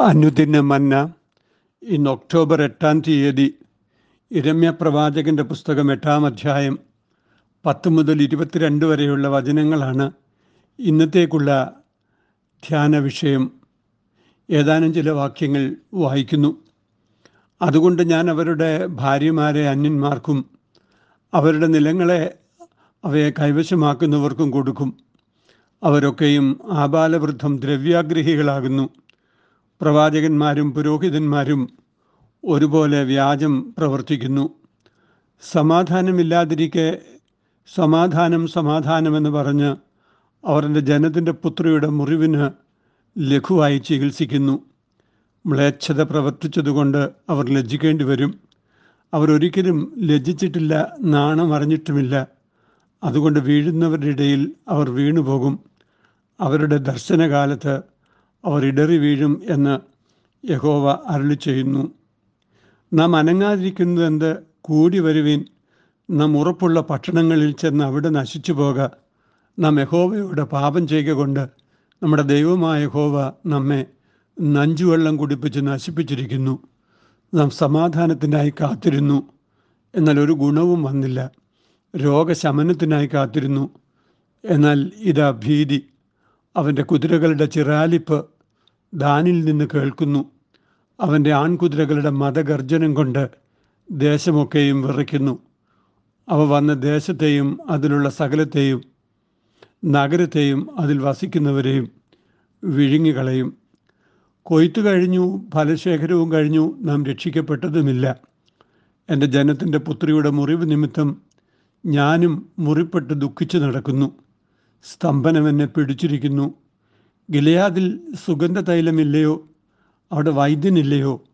അനുദിന മന്ന ഇന്ന് ഒക്ടോബർ എട്ടാം തീയതി ഇരമ്യ പ്രവാചകന്റെ പുസ്തകം എട്ടാം അധ്യായം പത്ത് മുതൽ ഇരുപത്തിരണ്ട് വരെയുള്ള വചനങ്ങളാണ് ഇന്നത്തേക്കുള്ള ധ്യാന വിഷയം. ഏതാനും ചില വാക്യങ്ങൾ വായിക്കുന്നു. അതുകൊണ്ട് ഞാൻ അവരുടെ ഭാര്യമാരെ അന്യന്മാർക്കും അവരുടെ നിലങ്ങളെ അവയെ കൈവശമാക്കുന്നവർക്കും കൊടുക്കും. അവരൊക്കെയും ആബാലവൃദ്ധം ദ്രവ്യാഗ്രഹികളാകുന്നു. പ്രവാചകന്മാരും പുരോഹിതന്മാരും ഒരുപോലെ വ്യാജം പ്രവർത്തിക്കുന്നു. സമാധാനമില്ലാതിരിക്കെ സമാധാനം സമാധാനമെന്ന് പറഞ്ഞ് അവരുടെ ജനത്തിന്റെ പുത്രിയുടെ മുറിവിന് ലഘുവായി ചികിത്സിക്കുന്നു. മ്ലേച്ഛത പ്രവർത്തിച്ചതുകൊണ്ട് അവർ ലജ്ജിക്കേണ്ടി വരും. അവരൊരിക്കലും ലജ്ജിച്ചിട്ടില്ല നാണം അറിഞ്ഞിട്ടുമില്ല. അതുകൊണ്ട് വീഴുന്നവരുടെ ഇടയിൽ അവർ വീണുപോകും. അവരുടെ ദർശനകാലത്ത് അവർ ഇടറി വീഴും എന്ന് യഹോവ അരുളി ചെയ്യുന്നു. നാം അനങ്ങാതിരിക്കുന്നതെന്ത് കൂടി വരുവിൻ. നാം ഉറപ്പുള്ള പട്ടണങ്ങളിൽ ചെന്ന് അവിടെ നശിച്ചു പോക. നാം യഹോവയോട് പാപം ചെയ്യുക കൊണ്ട് നമ്മുടെ ദൈവമായ യഹോവ നമ്മെ നഞ്ചുവെള്ളം കുടിപ്പിച്ച് നശിപ്പിച്ചിരിക്കുന്നു. നാം സമാധാനത്തിനായി കാത്തിരുന്നു. എന്നാൽ ഒരു ഗുണവും വന്നില്ല. രോഗശമനത്തിനായി കാത്തിരുന്നു. എന്നാൽ ഇതാ ഭീതി. അവന്റെ കുതിരകളുടെ ചിറാലിപ്പ് ദാനിൽ നിന്ന് കേൾക്കുന്നു. അവന്റെ ആൺകുതിരകളുടെ മതഗർജനം കൊണ്ട് ദേശമൊക്കെയും വിറയ്ക്കുന്നു. അവ വന്ന ദേശത്തെയും അതിലുള്ള സകലത്തെയും നഗരത്തെയും അതിൽ വസിക്കുന്നവരെയും വിഴുങ്ങിക്കളയും. കൊയ്ത്തു കഴിഞ്ഞു ഫലശേഖരവും കഴിഞ്ഞു നാം രക്ഷിക്കപ്പെട്ടതുമില്ല. എന്റെ ജനത്തിന്റെ പുത്രിയുടെ മുറിവ് നിമിത്തം ഞാനും മുറിപ്പെട്ട് ദുഃഖിച്ചു നടക്കുന്നു. സ്തംഭനം എന്നെ പിടിച്ചിരിക്കുന്നു. ഗിലയാദിൽ സുഗന്ധ തൈലമില്ലയോ അവിടെ വൈദ്യനില്ലയോ?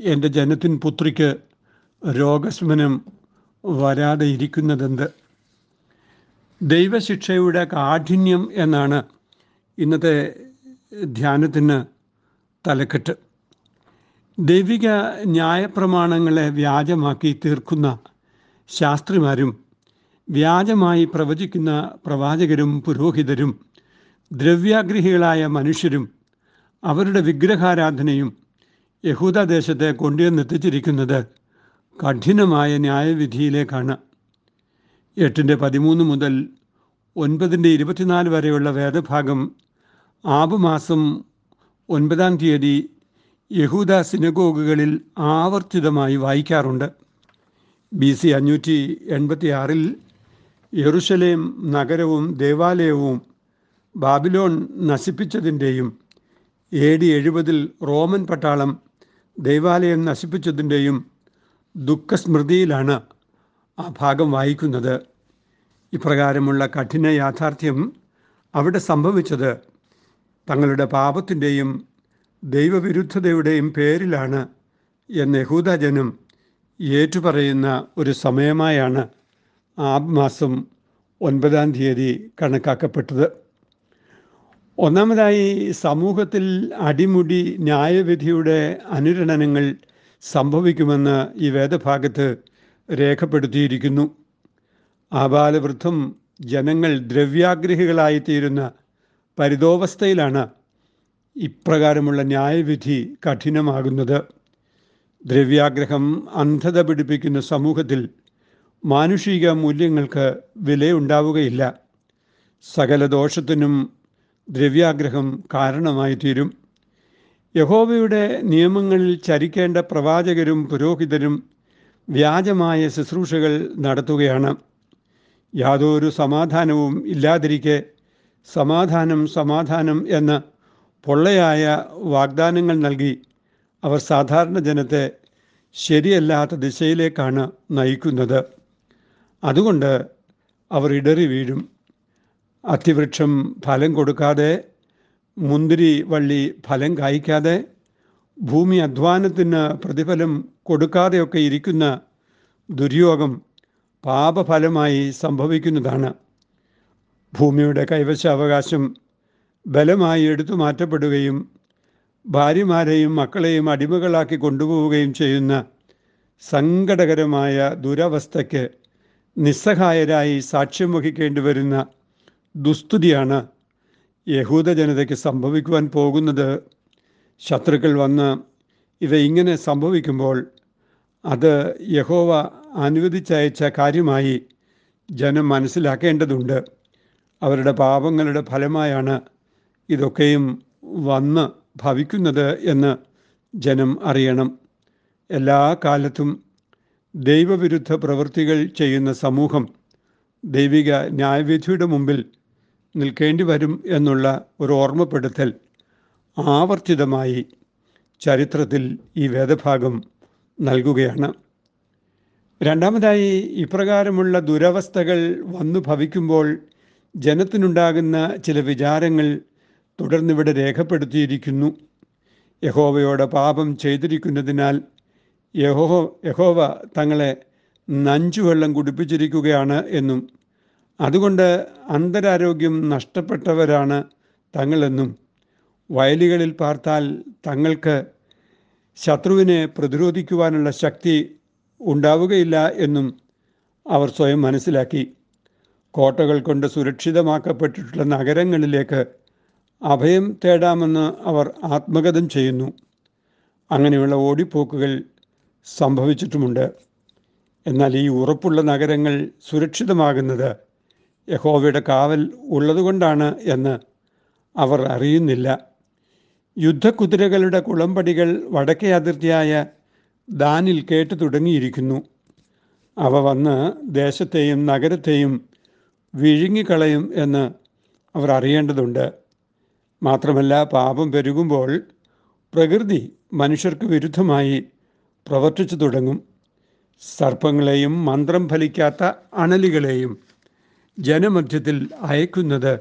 എന്റെ ജനത്തിൻ പുത്രിക്ക് രോഗസ്മനം വരാതെ ഇരിക്കുന്നതെന്ത്? ദൈവശിക്ഷയുടെ കാഠിന്യം എന്നാണ് ഇന്നത്തെ ധ്യാനത്തിന് തലക്കെട്ട്. ദൈവിക ന്യായപ്രമാണങ്ങളെ വ്യാജമാക്കി തീർക്കുന്ന ശാസ്ത്രിമാരും വ്യാജമായി പ്രവചിക്കുന്ന പ്രവാചകരും പുരോഹിതരും ദ്രവ്യാഗ്രഹികളായ മനുഷ്യരും അവരുടെ വിഗ്രഹാരാധനയും യഹൂദദേശത്തെ കൊണ്ടുവന്നെത്തിച്ചിരിക്കുന്നത് കഠിനമായ ന്യായവിധിയിലേക്കാണ്. എട്ടിന്റെ പതിമൂന്ന് മുതൽ ഒൻപതിന്റെ ഇരുപത്തിനാല് വരെയുള്ള വേദഭാഗം ആബുമാസം ഒൻപതാം തീയതി യഹൂദ സിനഗോഗുകളിൽ ആവർത്തിതമായി വായിക്കാറുണ്ട്. ബി സി അഞ്ഞൂറ്റി എൺപത്തി ആറിൽ യെറുഷലേം നഗരവും ദേവാലയവും ബാബിലോൺ നശിപ്പിച്ചതിന്റെയും എ ഡി എഴുപതിൽ റോമൻ പട്ടാളം ദൈവാലയം നശിപ്പിച്ചതിന്റെയും ദുഃഖസ്മൃതിയിലാണ് ആ ഭാഗം വായിക്കുന്നത്. ഇപ്രകാരമുള്ള കഠിന യാഥാർത്ഥ്യം അവിടെ സംഭവിച്ചത് തങ്ങളുടെ പാപത്തിന്റെയും ദൈവവിരുദ്ധതയുടെയും പേരിലാണ് എന്ന് യഹൂദജനം ഏറ്റുപറയുന്ന ഒരു സമയമായാണ് ആ മാസം ഒൻപതാം തീയതി കണക്കാക്കപ്പെട്ടത്. ഒന്നാമതായി സമൂഹത്തിൽ അടിമുടി ന്യായവിധിയുടെ അനുരണനങ്ങൾ സംഭവിക്കുമെന്ന് ഈ വേദഭാഗത്ത് രേഖപ്പെടുത്തിയിരിക്കുന്നു. ആബാലവൃദ്ധം ജനങ്ങൾ ദ്രവ്യാഗ്രഹികളായിത്തീരുന്ന പരിതോവസ്ഥയിലാണ് ഇപ്രകാരമുള്ള ന്യായവിധി കഠിനമാകുന്നത്. ദ്രവ്യാഗ്രഹം അന്ധത പിടിപ്പിക്കുന്ന സമൂഹത്തിൽ മാനുഷിക മൂല്യങ്ങൾക്ക് വിലയുണ്ടാവുകയില്ല. സകല ദോഷത്തിനും ദ്രവ്യാഗ്രഹം കാരണമായി തീരും യഹോവയുടെ നിയമങ്ങളിൽ ചരിക്കേണ്ട പ്രവാചകരും പുരോഹിതരും വ്യാജമായ ശുശ്രൂഷകൾ നടത്തുകയാണ്. യാതൊരു സമാധാനവും ഇല്ലാതിരിക്കെ സമാധാനം സമാധാനം എന്ന പൊള്ളയായ വാഗ്ദാനങ്ങൾ നൽകി അവർ സാധാരണ ജനത്തെ ശരിയല്ലാത്ത ദിശയിലേക്കാണ് നയിക്കുന്നത്. അതുകൊണ്ട് അവർ ഇടറി വീഴും അത്തിവൃക്ഷം ഫലം കൊടുക്കാതെ മുന്തിരി വള്ളി ഫലം കായ്ക്കാതെ ഭൂമി അധ്വാനത്തിന് പ്രതിഫലം കൊടുക്കാതെയൊക്കെ ഇരിക്കുന്ന ദുര്യോഗം പാപഫലമായി സംഭവിക്കുന്നതാണ്. ഭൂമിയുടെ കൈവശാവകാശം ബലമായി എടുത്തു മാറ്റപ്പെടുകയും ഭാര്യമാരെയും മക്കളെയും അടിമകളാക്കി കൊണ്ടുപോവുകയും ചെയ്യുന്ന സങ്കടകരമായ ദുരവസ്ഥയ്ക്ക് നിസ്സഹായരായി സാക്ഷ്യം വഹിക്കേണ്ടി വരുന്ന ദുസ്തുതിയാണ് യഹൂദ ജനതയ്ക്ക് സംഭവിക്കുവാൻ പോകുന്നത്. ശത്രുക്കൾ വന്ന് ഇവ ഇങ്ങനെ സംഭവിക്കുമ്പോൾ അത് യഹോവ അനുവദിച്ചയച്ച കാര്യമായി ജനം മനസ്സിലാക്കേണ്ടതുണ്ട്. അവരുടെ പാപങ്ങളുടെ ഫലമായാണ് ഇതൊക്കെയും വന്ന് ഭവിക്കുന്നത് എന്ന് ജനം അറിയണം. എല്ലാ കാലത്തും ദൈവവിരുദ്ധ പ്രവൃത്തികൾ ചെയ്യുന്ന സമൂഹം ദൈവിക ന്യായവിധിയുടെ മുമ്പിൽ നിൽക്കേണ്ടി വരും എന്നുള്ള ഒരു ഓർമ്മപ്പെടുത്തൽ ആവർത്തിതമായി ചരിത്രത്തിൽ ഈ വേദഭാഗം നൽകുകയാണ്. രണ്ടാമതായി ഇപ്രകാരമുള്ള ദുരവസ്ഥകൾ വന്നു ഭവിക്കുമ്പോൾ ജനത്തിനുണ്ടാകുന്ന ചില വിചാരങ്ങൾ തുടർന്നിവിടെ രേഖപ്പെടുത്തിയിരിക്കുന്നു. യഹോവയോട് പാപം ചെയ്തിരിക്കുന്നതിനാൽ യഹോ യഹോവ തങ്ങളെ നഞ്ചുവെള്ളം കുടിപ്പിച്ചിരിക്കുകയാണ് എന്നും അതുകൊണ്ട് അന്തരാരോഗ്യം നഷ്ടപ്പെട്ടവരാണ് തങ്ങളെന്നും വയലുകളിൽ പാർത്താൽ തങ്ങൾക്ക് ശത്രുവിനെ പ്രതിരോധിക്കുവാനുള്ള ശക്തി ഉണ്ടാവുകയില്ല എന്നും അവർ സ്വയം മനസ്സിലാക്കി. കോട്ടകൾ കൊണ്ട് സുരക്ഷിതമാക്കപ്പെട്ടിട്ടുള്ള നഗരങ്ങളിലേക്ക് അഭയം തേടാമെന്ന് അവർ ആത്മഗതം ചെയ്യുന്നു. അങ്ങനെയുള്ള ഓടിപ്പോക്കുകൾ സംഭവിച്ചിട്ടുമുണ്ട്. എന്നാൽ ഈ ഉറപ്പുള്ള നഗരങ്ങൾ സുരക്ഷിതമാകുന്നത് യഹോവയുടെ കാവൽ ഉള്ളതുകൊണ്ടാണ് എന്ന് അവർ അറിയുന്നില്ല. യുദ്ധക്കുതിരകളുടെ കുളമ്പടികൾ വടക്കേ അതിർത്തിയായ ദാനിൽ കേട്ടു തുടങ്ങിയിരിക്കുന്നു. അവ വന്ന് ദേശത്തെയും നഗരത്തെയും വിഴുങ്ങിക്കളയും എന്ന് അവർ അറിയേണ്ടതുണ്ട്. മാത്രമല്ല പാപം പെരുകുമ്പോൾ പ്രകൃതി മനുഷ്യർക്ക് വിരുദ്ധമായി പ്രവർത്തിച്ചു തുടങ്ങും. സർപ്പങ്ങളെയും മന്ത്രം ഫലിക്കാത്ത അണലികളെയും ജനമധ്യത്തിൽ അയക്കുന്നത്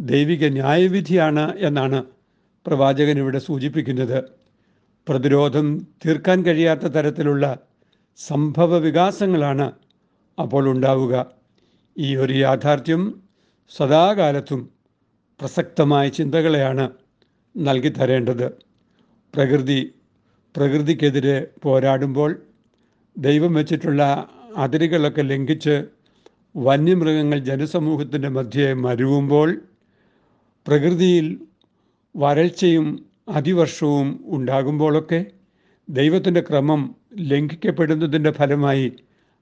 ദൈവിക ന്യായവിധിയാണ് എന്നാണ് പ്രവാചകൻ ഇവിടെ സൂചിപ്പിക്കുന്നത്. പ്രതിരോധം തീർക്കാൻ കഴിയാത്ത തരത്തിലുള്ള സംഭവ വികാസങ്ങളാണ് അപ്പോൾ ഉണ്ടാവുക. ഈ ഒരു യാഥാർത്ഥ്യം സദാകാലത്തും പ്രസക്തമായ ചിന്തകളെയാണ് നൽകി തരേണ്ടത്. പ്രകൃതി പ്രകൃതിക്കെതിരെ പോരാടുമ്പോൾ ദൈവം വെച്ചിട്ടുള്ള അതിരുകളൊക്കെ ലംഘിച്ച് വന്യമൃഗങ്ങൾ ജനസമൂഹത്തിന്റെ മധ്യേ മരുവുമ്പോൾ പ്രകൃതിയിൽ വരൾച്ചയും അതിവർഷവും ഉണ്ടാകുമ്പോഴൊക്കെ ദൈവത്തിന്റെ ക്രമം ലംഘിക്കപ്പെടുന്നതിന്റെ ഫലമായി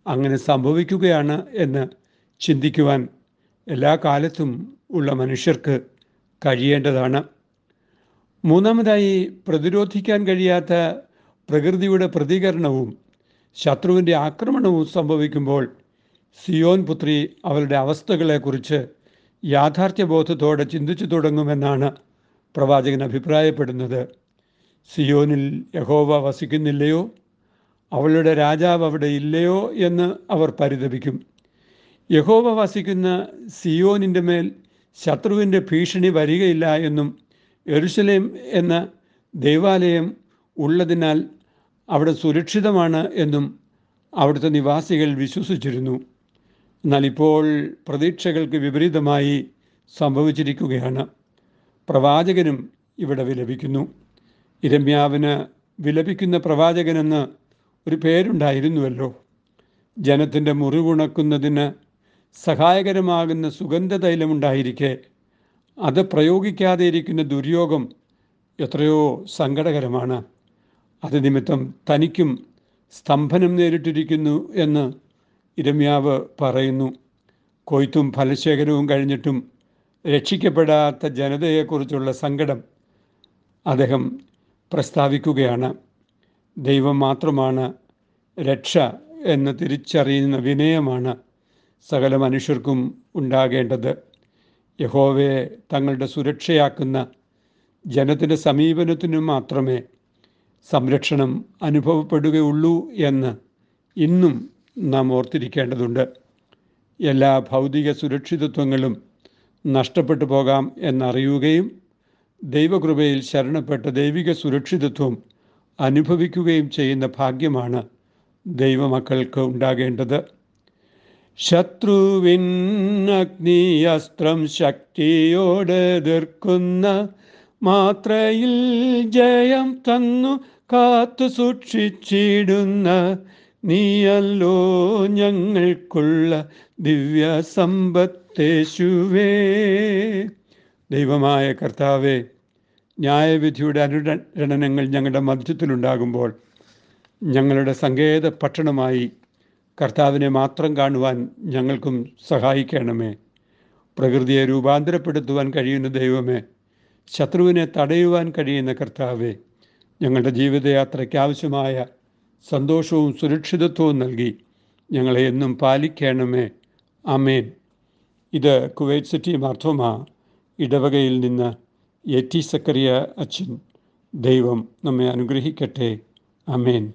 അങ്ങനെ സംഭവിക്കുകയാണ് എന്ന് ചിന്തിക്കുവാൻ എല്ലാ കാലത്തും ഉള്ള മനുഷ്യർക്ക് കഴിയേണ്ടതാണ്. മൂന്നാമതായി പ്രതിരോധിക്കാൻ കഴിയാത്ത പ്രകൃതിയുടെ പ്രതികരണവും ശത്രുവിന്റെ ആക്രമണവും സംഭവിക്കുമ്പോൾ സിയോൻ പുത്രി അവളുടെ അവസ്ഥകളെക്കുറിച്ച് യാഥാർത്ഥ്യബോധത്തോടെ ചിന്തിച്ചു തുടങ്ങുമെന്നാണ് പ്രവാചകൻ അഭിപ്രായപ്പെടുന്നത്. സിയോനിൽ യഹോവ വസിക്കുന്നില്ലയോ? അവളുടെ രാജാവ് അവിടെ ഇല്ലയോ എന്ന് അവർ പരിതപിക്കും. യഹോവ വസിക്കുന്ന സിയോനിന്റെ മേൽ ശത്രുവിന്റെ ഭീഷണി വരികയില്ല എന്നും എരുസലേം എന്ന ദേവാലയം ഉള്ളതിനാൽ അവിടെ സുരക്ഷിതമാണ് എന്നും അവിടുത്തെ നിവാസികൾ വിശ്വസിച്ചിരുന്നു. എന്നാൽ ഇപ്പോൾ പ്രതീക്ഷകൾക്ക് വിപരീതമായി സംഭവിച്ചിരിക്കുകയാണ്. പ്രവാചകനും ഇവിടെ വിലപിക്കുന്നു. ഇരമ്യാവിന് വിലപിക്കുന്ന പ്രവാചകനെന്ന് ഒരു പേരുണ്ടായിരുന്നുവല്ലോ. ജനത്തിന്റെ മുറിവുണക്കുന്നതിന് സഹായകരമാകുന്ന സുഗന്ധതൈലമുണ്ടായിരിക്കെ. അത് പ്രയോഗിക്കാതെ ഇരിക്കുന്ന ദുര്യോഗം എത്രയോ സങ്കടകരമാണ്. അത് നിമിത്തം തനിക്കും സ്തംഭനം നേരിട്ടിരിക്കുന്നു എന്ന് ഇരമ്യാവ് പറയുന്നു കൊയ്ത്തും ഫലശേഖരവും കഴിഞ്ഞിട്ടും രക്ഷിക്കപ്പെടാത്ത ജനതയെക്കുറിച്ചുള്ള സങ്കടം അദ്ദേഹം പ്രസ്താവിക്കുകയാണ്. ദൈവം മാത്രമാണ് രക്ഷ എന്ന് തിരിച്ചറിയുന്ന വിനയമാണ് സകല മനുഷ്യർക്കും ഉണ്ടാകേണ്ടത്. യഹോവയെ തങ്ങളുടെ സുരക്ഷയാക്കുന്ന ജനത്തിന്റെ സമീപനത്തിനു മാത്രമേ സംരക്ഷണം അനുഭവപ്പെടുകയുള്ളൂ എന്ന് ഇന്നും നാം ഓർത്തിരിക്കേണ്ടതുണ്ട്. എല്ലാ ഭൗതിക സുരക്ഷിതത്വങ്ങളും നഷ്ടപ്പെട്ടു പോകാം എന്നറിയുകയും ദൈവകൃപയിൽ ശരണപ്പെട്ട ദൈവിക സുരക്ഷിതത്വം അനുഭവിക്കുകയും ചെയ്യുന്ന ഭാഗ്യമാണ് ദൈവമക്കൾക്ക് ഉണ്ടാകേണ്ടത്. ശത്രുവിൻ അഗ്നിയസ്ത്രം ശക്തിയോട് എതിർക്കുന്ന മാത്രയിൽ ജയം തന്നു കാത്തു സൂക്ഷിച്ചിടുന്ന നീയല്ലോ ഞങ്ങൾക്കുള്ള ദിവ്യ സമ്പത്തേശുവേ ദൈവമായ കർത്താവെ ന്യായവിധിയുടെ അനുരണനങ്ങൾ ഞങ്ങളുടെ മധ്യത്തിലുണ്ടാകുമ്പോൾ ഞങ്ങളുടെ സങ്കേത പട്ടണമായി കർത്താവിനെ മാത്രം കാണുവാൻ ഞങ്ങൾക്കും സഹായിക്കണമേ. പ്രകൃതിയെ രൂപാന്തരപ്പെടുത്തുവാൻ കഴിയുന്ന ദൈവമേ ശത്രുവിനെ തടയുവാൻ കഴിയുന്ന കർത്താവെ ഞങ്ങളുടെ ജീവിതയാത്രയ്ക്ക് ആവശ്യമായ സന്തോഷവും സുരക്ഷിതത്വവും നൽകി. ഞങ്ങളെ എന്നും പാലിക്കണമേ. അമേൻ ഇത് കുവൈറ്റ് സിറ്റി മാർത്തോമ ഇടവകയിൽ നിന്ന് എ ടി സക്കറിയ അച്ഛൻ. ദൈവം നമ്മെ അനുഗ്രഹിക്കട്ടെ. അമേൻ